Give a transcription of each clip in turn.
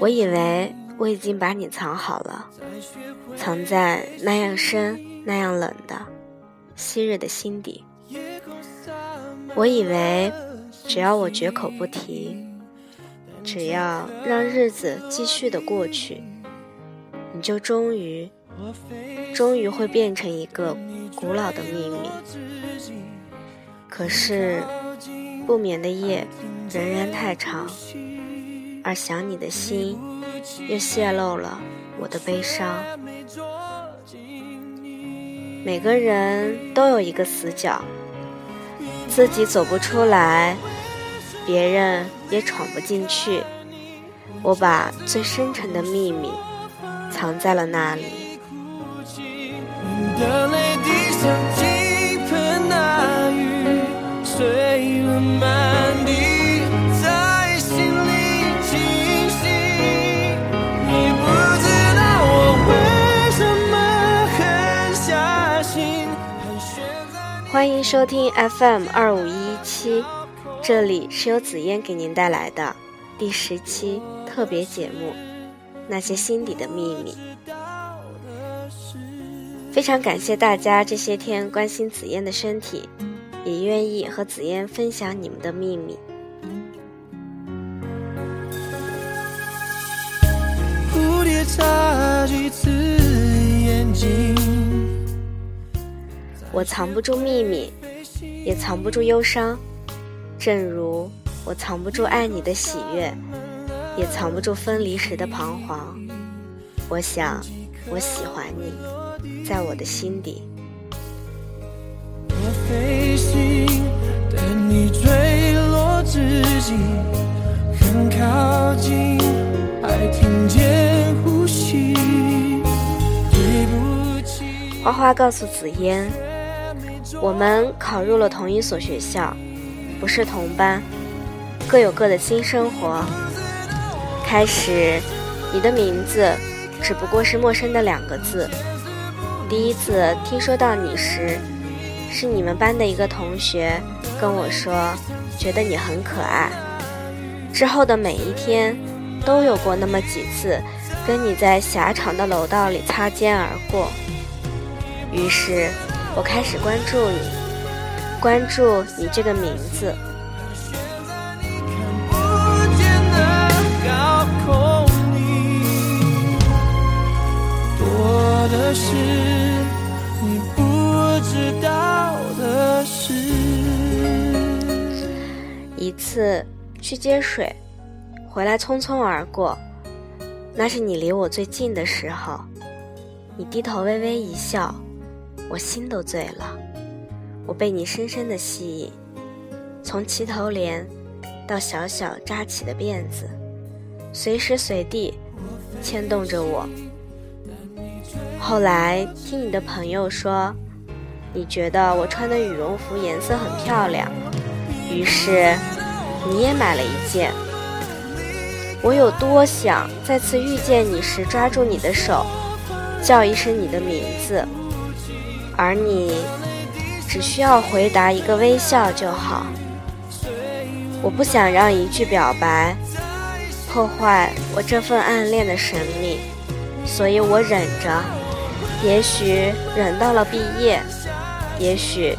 我以为我已经把你藏好了，藏在那样深、那样冷的昔日的心底。我以为只要我绝口不提，只要让日子继续的过去，你就终于、终于会变成一个古老的秘密。可是，不眠的夜仍然太长。而想你的心，又泄露了我的悲伤。每个人都有一个死角，自己走不出来，别人也闯不进去。我把最深沉的秘密藏在了那里。像倾盆大雨，碎了满地欢迎收听 FM 二五一七，这里是由紫嫣给您带来的第十期特别节目《那些心底的秘密》。非常感谢大家这些天关心紫嫣的身体，也愿意和紫嫣分享你们的秘密。蝴蝶眨几次眼睛。我藏不住秘密，也藏不住忧伤，正如我藏不住爱你的喜悦，也藏不住分离时的彷徨。我想，我喜欢你，在我的心底。花花告诉紫嫣。我们考入了同一所学校，不是同班，各有各的新生活。开始，你的名字只不过是陌生的两个字。第一次听说到你时，是你们班的一个同学跟我说，觉得你很可爱。之后的每一天，都有过那么几次，跟你在狭长的楼道里擦肩而过。于是。我开始关注你，关注你这个名字。多的是你不知道的事。一次去接水，回来匆匆而过，那是你离我最近的时候。你低头微微一笑。我心都醉了，我被你深深的吸引，从齐头帘到小小扎起的辫子，随时随地牵动着我。后来听你的朋友说，你觉得我穿的羽绒服颜色很漂亮，于是你也买了一件。我有多想再次遇见你时抓住你的手，叫一声你的名字。而你只需要回答一个微笑就好。我不想让一句表白破坏我这份暗恋的神秘，所以我忍着。也许忍到了毕业，也许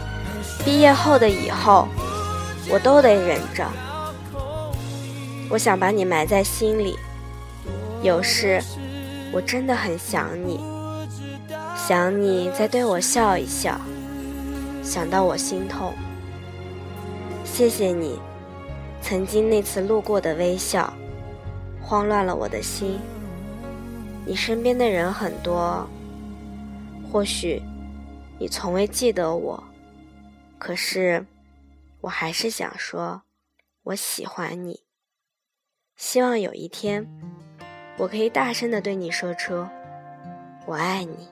毕业后的以后，我都得忍着。我想把你埋在心里，有时我真的很想你。想你再对我笑一笑，想到我心痛。谢谢你，曾经那次路过的微笑，慌乱了我的心。你身边的人很多，或许你从未记得我，可是我还是想说，我喜欢你。希望有一天，我可以大声的对你说出，我爱你。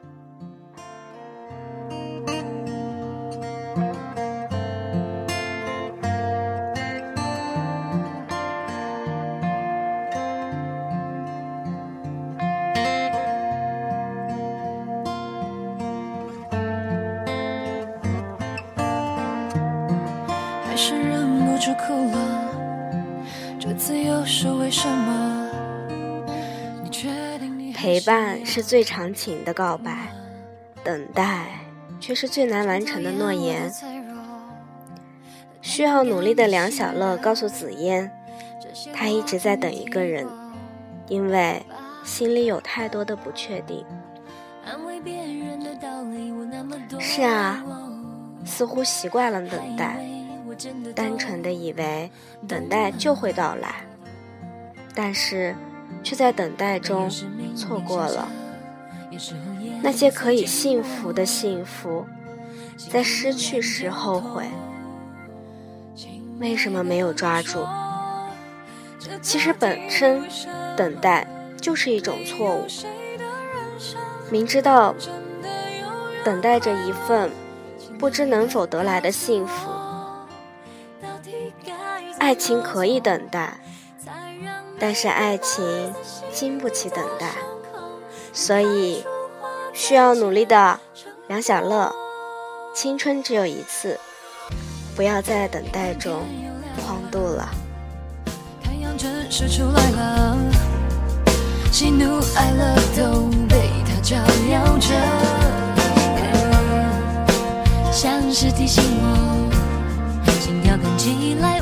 是忍不住哭了，这次又是为什么？陪伴是最长情的告白，等待却是最难完成的诺言。需要努力的梁小乐告诉紫嫣，他一直在等一个人，因为心里有太多的不确定。是啊，似乎习惯了等待，单纯的以为等待就会到来，但是却在等待中错过了那些可以幸福的幸福，在失去时后悔。为什么没有抓住？其实本身等待就是一种错误。明知道等待着一份不知能否得来的幸福，爱情可以等待，但是爱情经不起等待，所以需要努力的梁小乐，青春只有一次。不要在等待中荒度了。太阳正式出来了，喜怒哀乐都被它照耀着，像是提醒我，心跳跟起来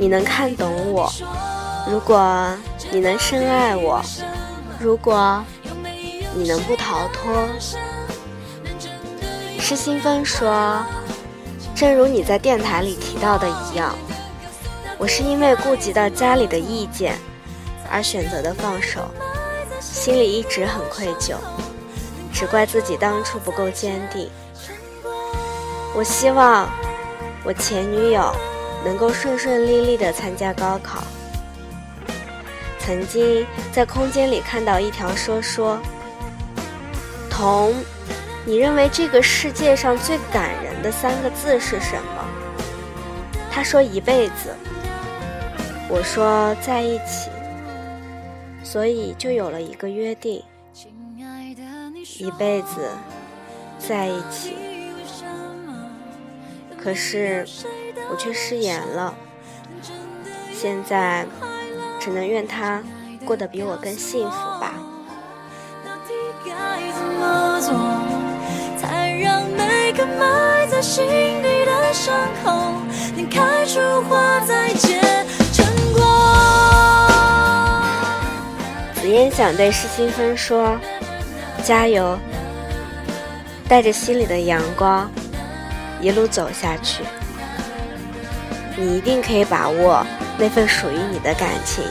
你能看懂我，如果你能深爱我，如果你能不逃脱，施新芬说：“正如你在电台里提到的一样，我是因为顾及到家里的意见而选择的放手，心里一直很愧疚，只怪自己当初不够坚定。”我希望我前女友能够顺顺利利的参加高考。曾经在空间里看到一条说说，童，你认为这个世界上最感人的三个字是什么？他说一辈子。我说在一起。所以就有了一个约定，一辈子在一起。可是，我却失言了。现在，只能愿他过得比我更幸福吧。紫嫣想对施清芬说：“加油，带着心里的阳光。”一路走下去，你一定可以把握那份属于你的感情。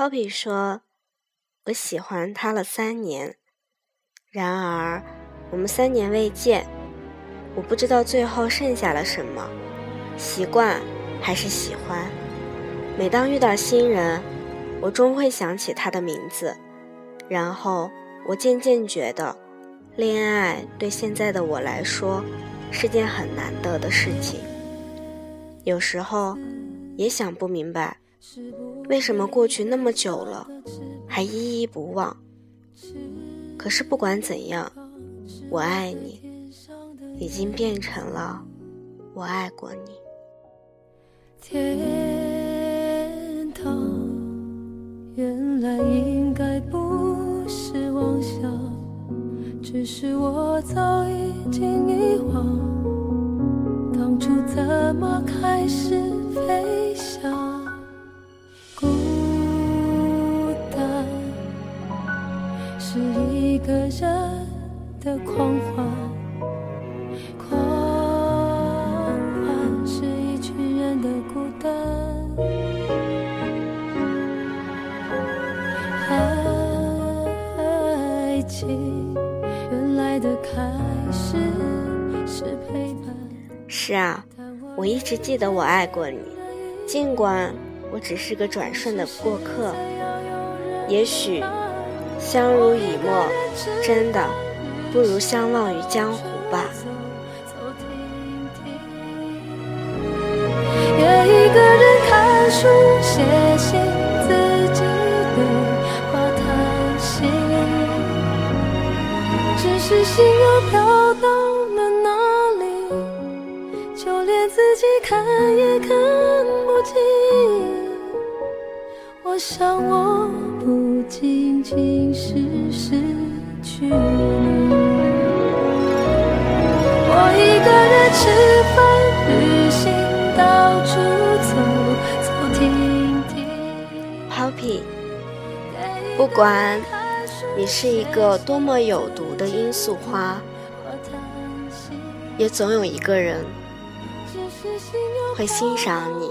Poppy 说：“我喜欢他了三年，然而我们三年未见，我不知道最后剩下了什么，习惯还是喜欢。每当遇到新人，我终会想起他的名字，然后我渐渐觉得，恋爱对现在的我来说是件很难得的事情。有时候也想不明白。”为什么过去那么久了，还依依不忘？可是不管怎样，我爱你，已经变成了我爱过你。天堂原来应该不是妄想，只是我早已经遗忘，当初怎么开始飞的狂欢，狂欢是一群人的孤单。爱情原来的开始是陪伴。是啊，我一直记得我爱过你，尽管我只是个转瞬的过客。也许相濡以沫，真的不如相忘于江湖吧。也一个人看书写信，自己对话叹息，只是心又飘到了哪里，就连自己看也看不清。我想我不仅仅是失去管你是一个多么有毒的罂粟花，也总有一个人会欣赏你，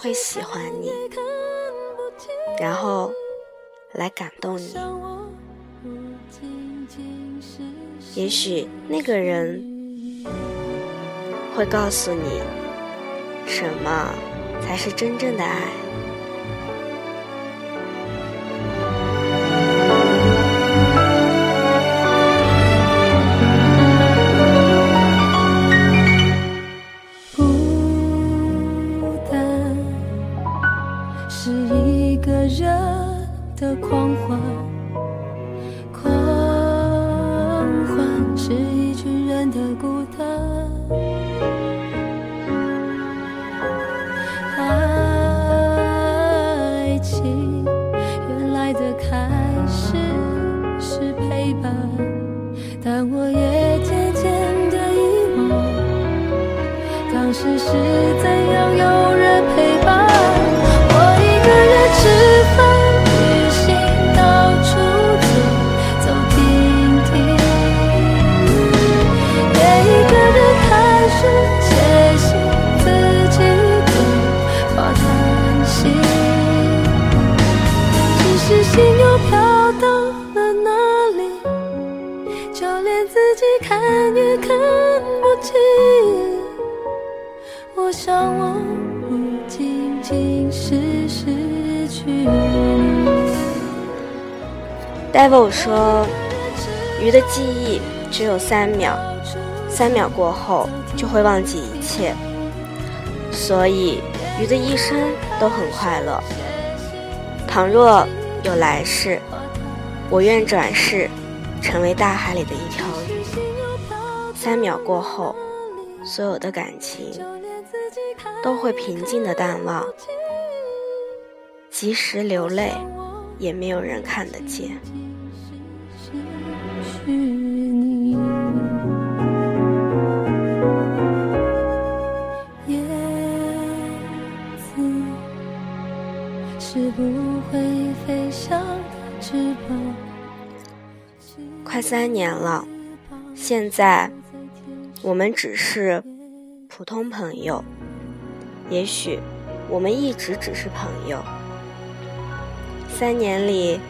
会喜欢你，然后来感动你。也许那个人会告诉你，什么才是真正的爱。三秒，三秒过后就会忘记一切，所以鱼的一生都很快乐。倘若有来世，我愿转世，成为大海里的一条鱼。三秒过后，所有的感情都会平静的淡忘，即使流泪，也没有人看得见。快三年了，现在我们只是普通朋友，也许我们一直只是朋友。三年里，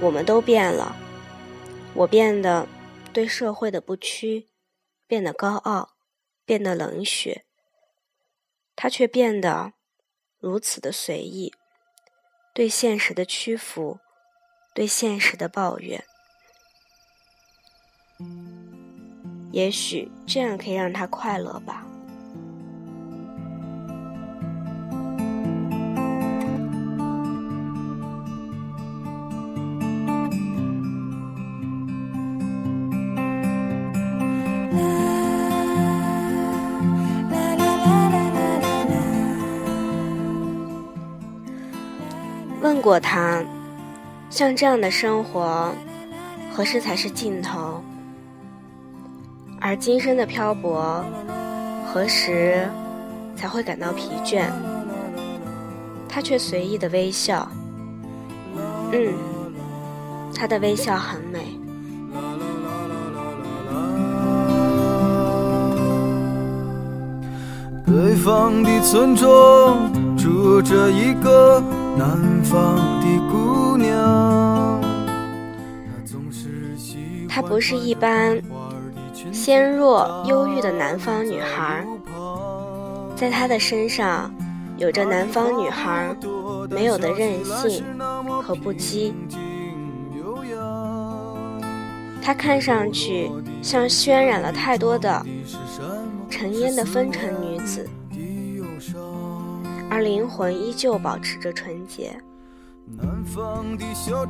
我们都变了，我变得对社会的不屈，变得高傲，变得冷血，他却变得如此的随意，对现实的屈服，对现实的抱怨。也许这样可以让他快乐吧。问过他像这样的生活，何时才是尽头？而今生的漂泊，何时才会感到疲倦？他却随意的微笑。嗯，他的微笑很美。北方的村庄住着一个南方的姑娘，她不是一般纤弱忧郁的南方女孩，在她的身上有着南方女孩没有的任性和不羁。她看上去像渲染了太多的。尘烟的风尘女子，而灵魂依旧保持着纯洁，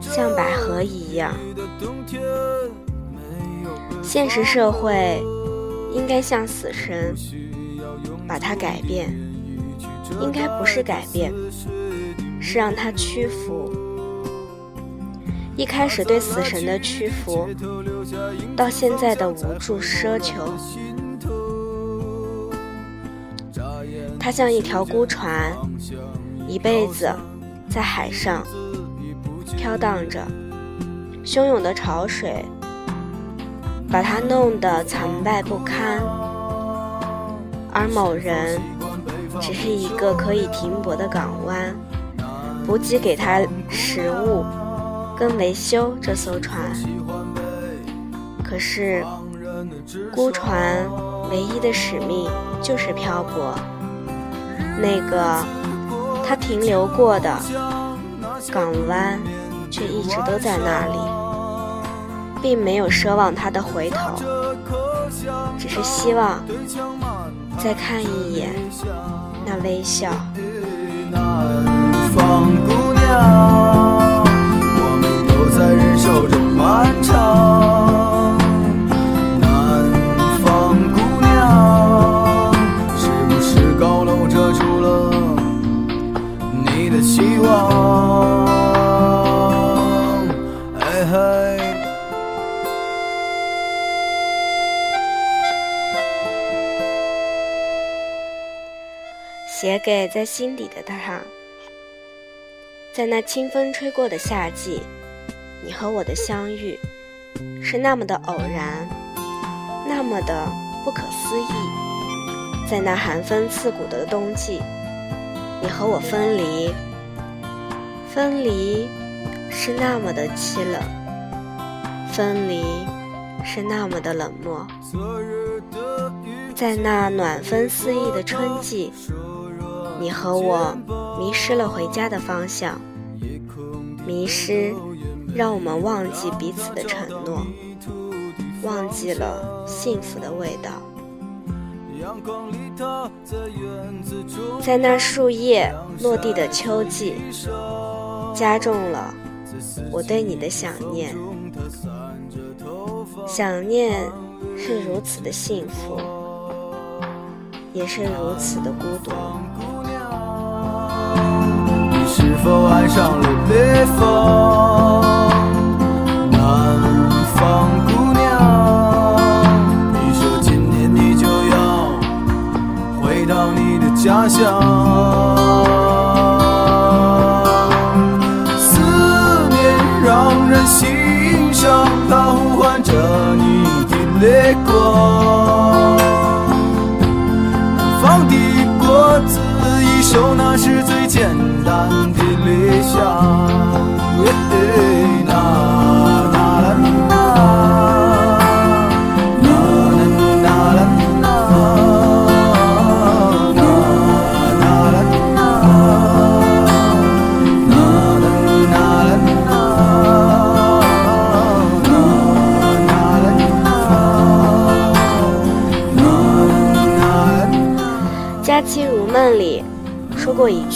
像百合一样。现实社会应该像死神，把它改变，应该不是改变，是让它屈服。一开始对死神的屈服，到现在的无助奢求。它像一条孤船，一辈子在海上飘荡着，汹涌的潮水把它弄得残败不堪，而某人只是一个可以停泊的港湾，补给给他食物跟维修这艘船。可是孤船唯一的使命就是漂泊。那个他停留过的港湾，却一直都在那里，并没有奢望他的回头，只是希望再看一眼那微笑。给在心底的他，在那清风吹过的夏季，你和我的相遇是那么的偶然，那么的不可思议。在那寒风刺骨的冬季，你和我分离，分离是那么的凄冷，分离是那么的冷漠。在那暖风肆意的春季。你和我迷失了回家的方向，迷失让我们忘记彼此的承诺，忘记了幸福的味道。在那树叶落地的秋季，加重了我对你的想念。想念是如此的幸福，也是如此的孤独。是否爱上了北方？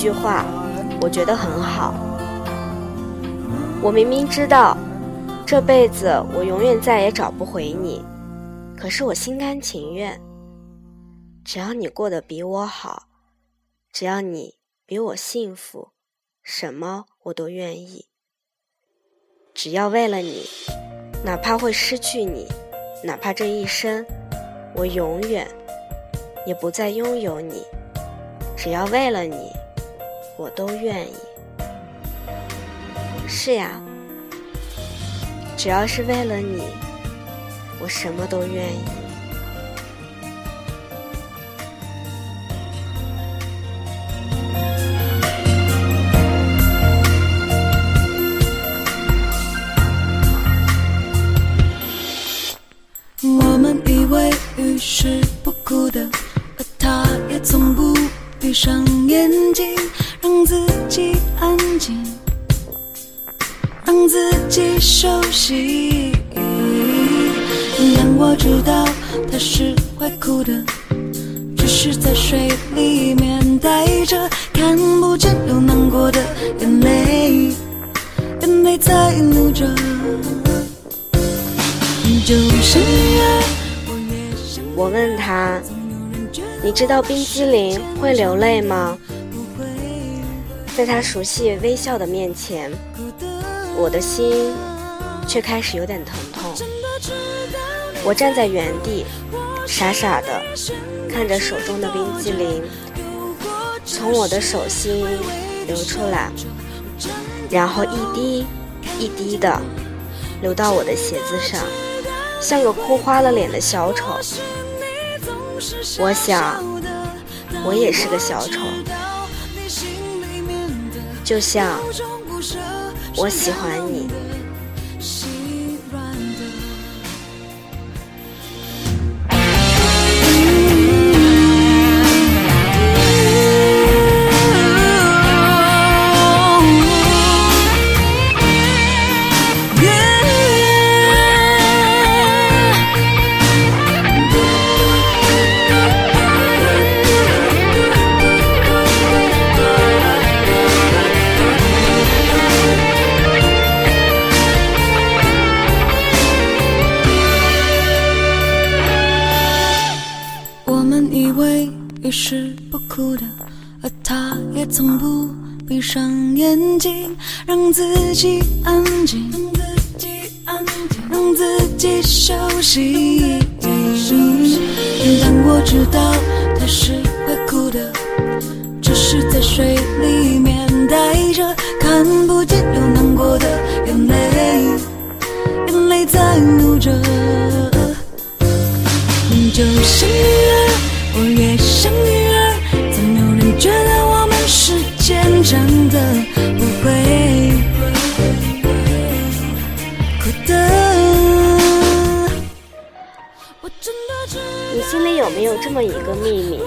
句话。我觉得很好。我明明知道，这辈子我永远再也找不回你，可是我心甘情愿。只要你过得比我好，只要你比我幸福，什么我都愿意。只要为了你，哪怕会失去你，哪怕这一生我永远也不再拥有你，只要为了你，我都愿意。是呀，只要是为了你，我什么都愿意。他是会哭的，只是在水里面带着看不见又难过的眼泪，眼泪在流着。就像女儿，我也想我问他：“你知道冰激凌会流泪吗？”在他熟悉微笑的面前，我的心却开始有点疼痛。我站在原地，傻傻的看着手中的冰激凌从我的手心流出来，然后一滴一滴的流到我的鞋子上。像个哭花了脸的小丑，我想，我也是个小丑，就像我喜欢你。休息。但我知道他是会哭的，只是在水里面呆着看不见又难过的眼泪，眼泪在流着，就是有没有这么一个秘密？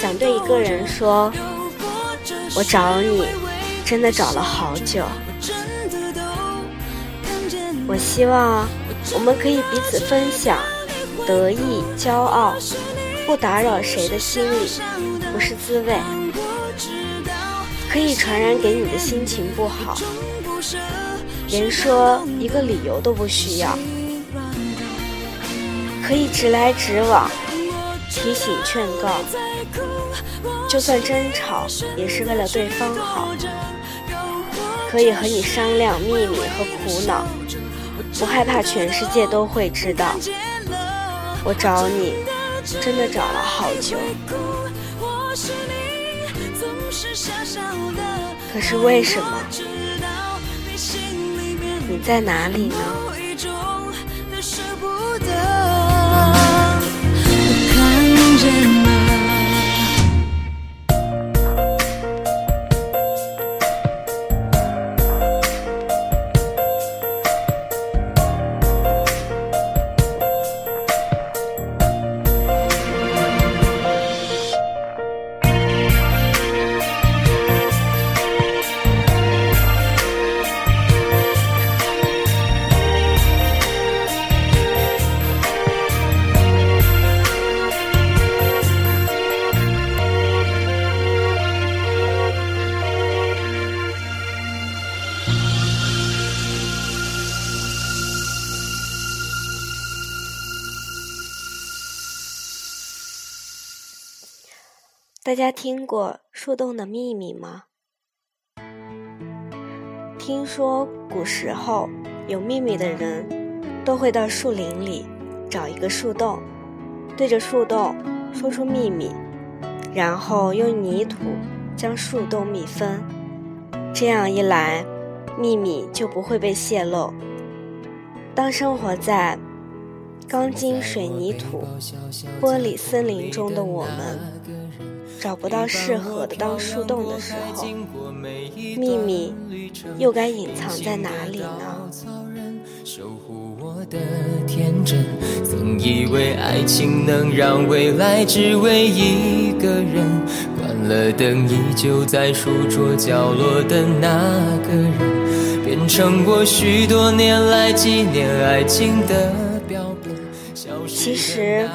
想对一个人说，我找你，真的找了好久。我希望我们可以彼此分享。得意、骄傲，不打扰谁的心里，不是滋味。可以传染给你的心情不好，连说一个理由都不需要。可以直来直往，提醒劝告，就算争吵也是为了对方好。可以和你商量秘密和苦恼，不害怕全世界都会知道。我找你，真的找了好久。可是为什么？你在哪里呢？大家听过树洞的秘密吗？听说古时候有秘密的人，都会到树林里找一个树洞，对着树洞说出秘密，然后用泥土将树洞密封。这样一来，秘密就不会被泄露。当生活在钢筋水泥土、玻璃森林中的我们，找不到适合的当树洞的时候，秘密又该隐藏在哪里呢？守护我的天真，曾以为爱情能让未来只为一个人。关了灯，依旧在书桌角落的那个人，变成我许多年来纪念爱情的标本。其实，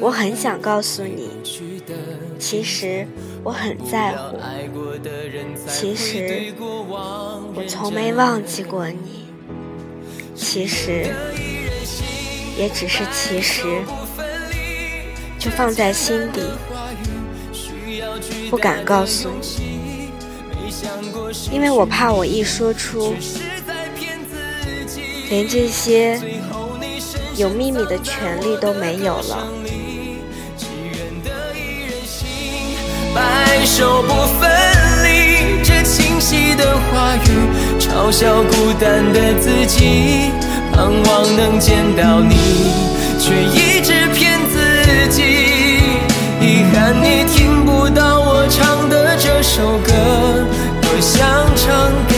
我很想告诉你，其实我很在乎，其实我从没忘记过你。其实，也只是其实，就放在心底，不敢告诉你，因为我怕我一说出，连这些有秘密的权利都没有了。白首不分离，这清晰的话语。嘲笑孤单的自己，盼望能见到你，却一直骗自己。遗憾你听不到我唱的这首歌，多想唱给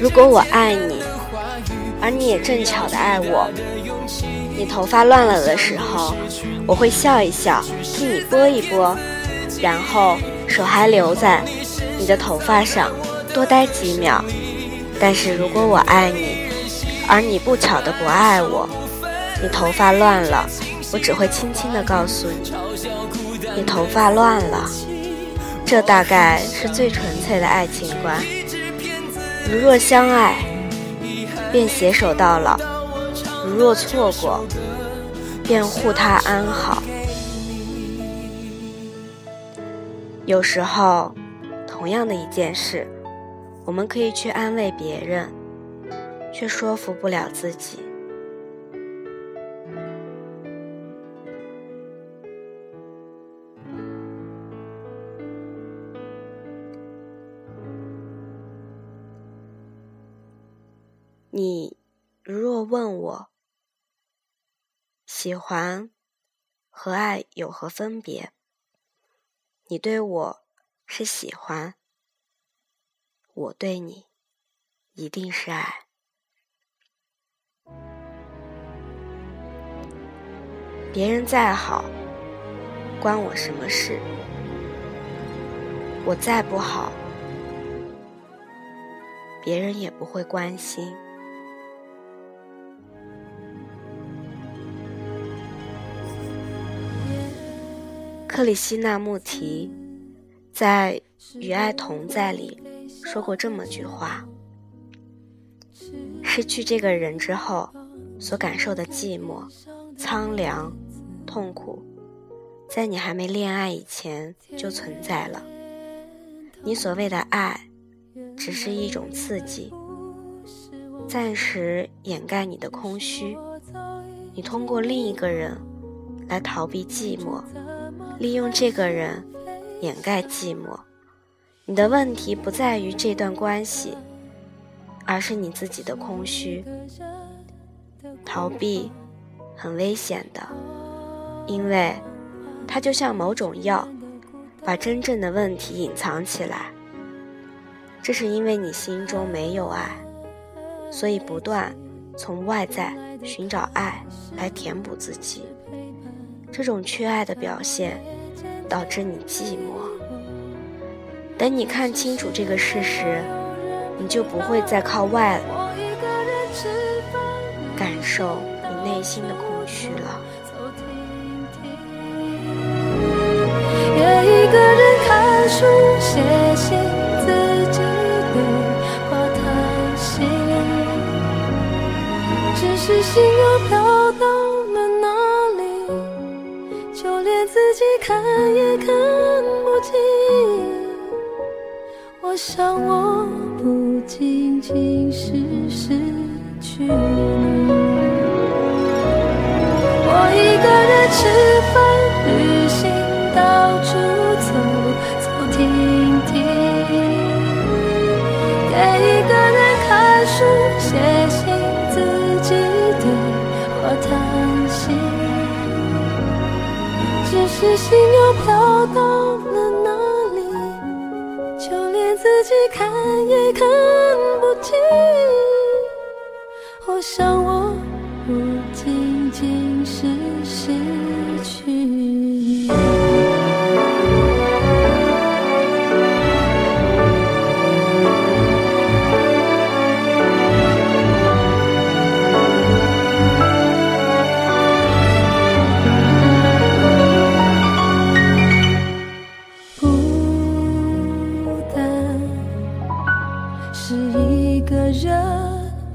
如果我爱你，而你也正巧的爱我，你头发乱了的时候，我会笑一笑，替你拨一拨，然后手还留在你的头发上多待几秒。但是如果我爱你，而你不巧的不爱我，你头发乱了，我只会轻轻的告诉你，你头发乱了。这大概是最纯粹的爱情观。如若相爱，便携手到老；如若错过，便护他安好。有时候，同样的一件事，我们可以去安慰别人，却说服不了自己。你若问我，喜欢和爱有何分别？你对我是喜欢，我对你一定是爱。别人再好，关我什么事？我再不好，别人也不会关心。克里希那穆提在《与爱同在》里说过这么句话：失去这个人之后，所感受的寂寞、苍凉、痛苦，在你还没恋爱以前就存在了。你所谓的爱，只是一种刺激，暂时掩盖你的空虚。你通过另一个人来逃避寂寞，利用这个人掩盖寂寞。你的问题不在于这段关系，而是你自己的空虚。逃避很危险的，因为它就像某种药。把真正的问题隐藏起来，这是因为你心中没有爱，所以不断从外在寻找爱来填补自己。这种缺爱的表现导致你寂寞。等你看清楚这个事实，你就不会再靠外感受你内心的空虚了。也一个我想，我不仅仅是失去你，我一个人吃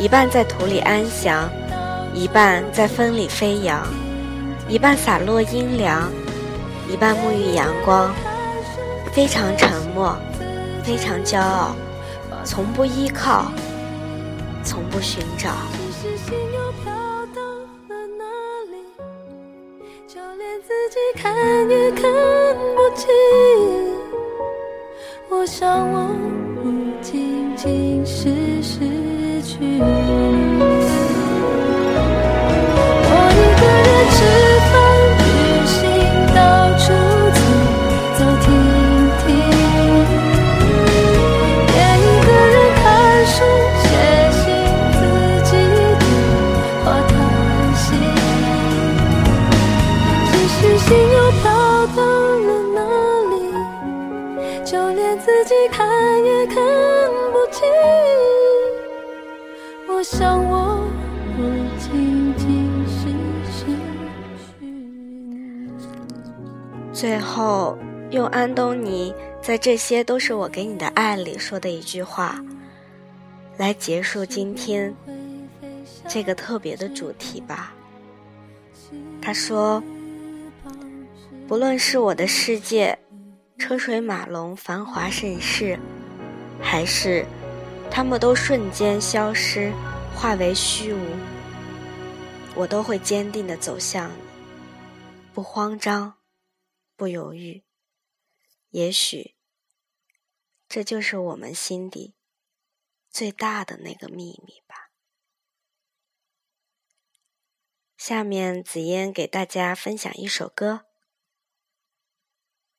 一半在土里安详，一半在风里飞扬，一半洒落阴凉，一半沐浴阳光，非常沉默，非常骄傲，从不依靠，从不寻找。自己看也看不清，我想我不仅仅是失去。用安东尼在《这些都是我给你的爱》里说的一句话，来结束今天这个特别的主题吧。他说。不论是我的世界，车水马龙、繁华盛世，还是他们都瞬间消失，化为虚无，我都会坚定地走向你，不慌张，不犹豫。也许，这就是我们心底最大的那个秘密吧。下面，紫嫣给大家分享一首歌，《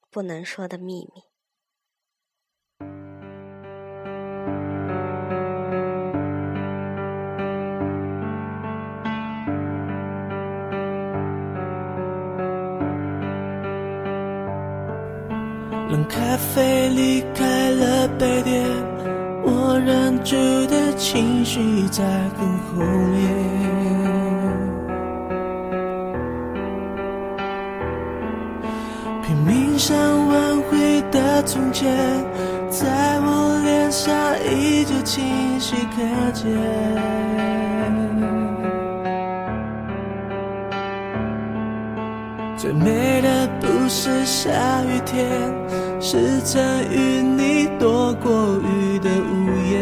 不能说的秘密》。咖啡离开了杯垫，我忍住的情绪在很后面。拼命想挽回的从前，在我脸上依旧清晰可见。最美的不是下雨天，是曾与你躲过雨的午夜。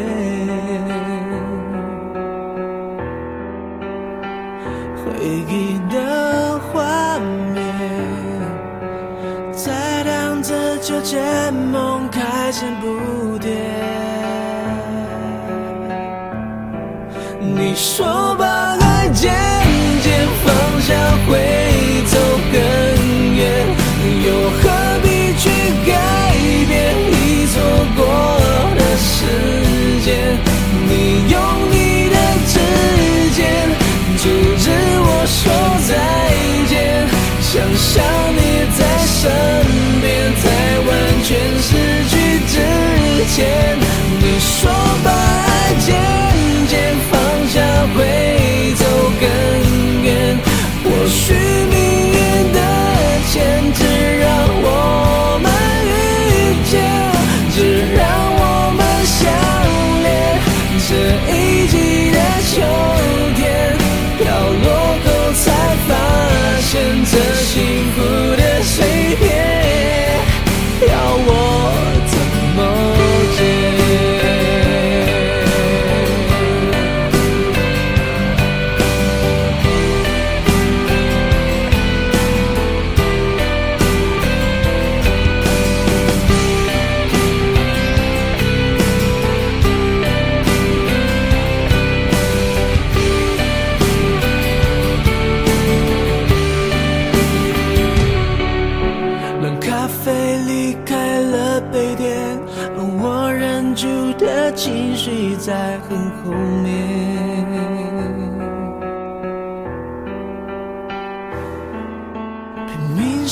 回忆的画面，在荡着秋千，梦开成不跌。你说吧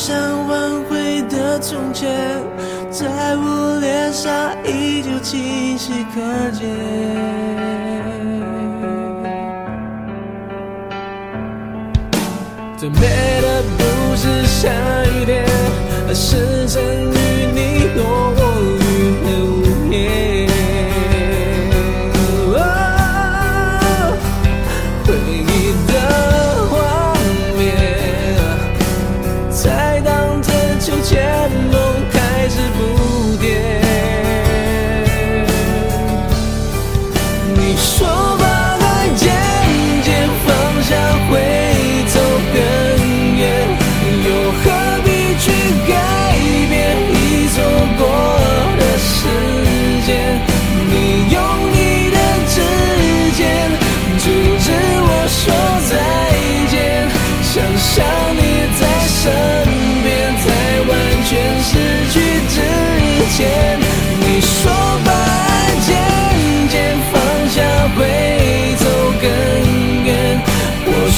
想挽回的从前，在我脸上依旧清晰可见。最美的不是下雨天，而是曾与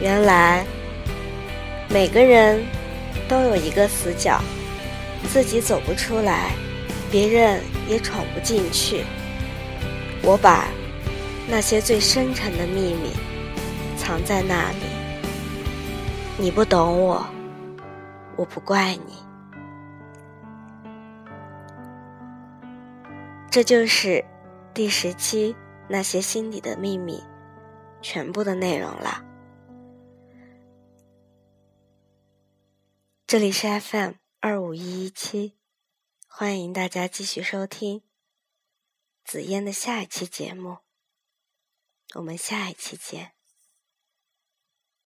原来每个人都有一个死角，自己走不出来，别人也闯不进去。我把那些最深沉的秘密藏在那里，你不懂我。我不怪你，这就是第十期那些心底的秘密全部的内容了。这里是 FM 二五一一七，欢迎大家继续收听紫嫣的下一期节目。我们下一期见。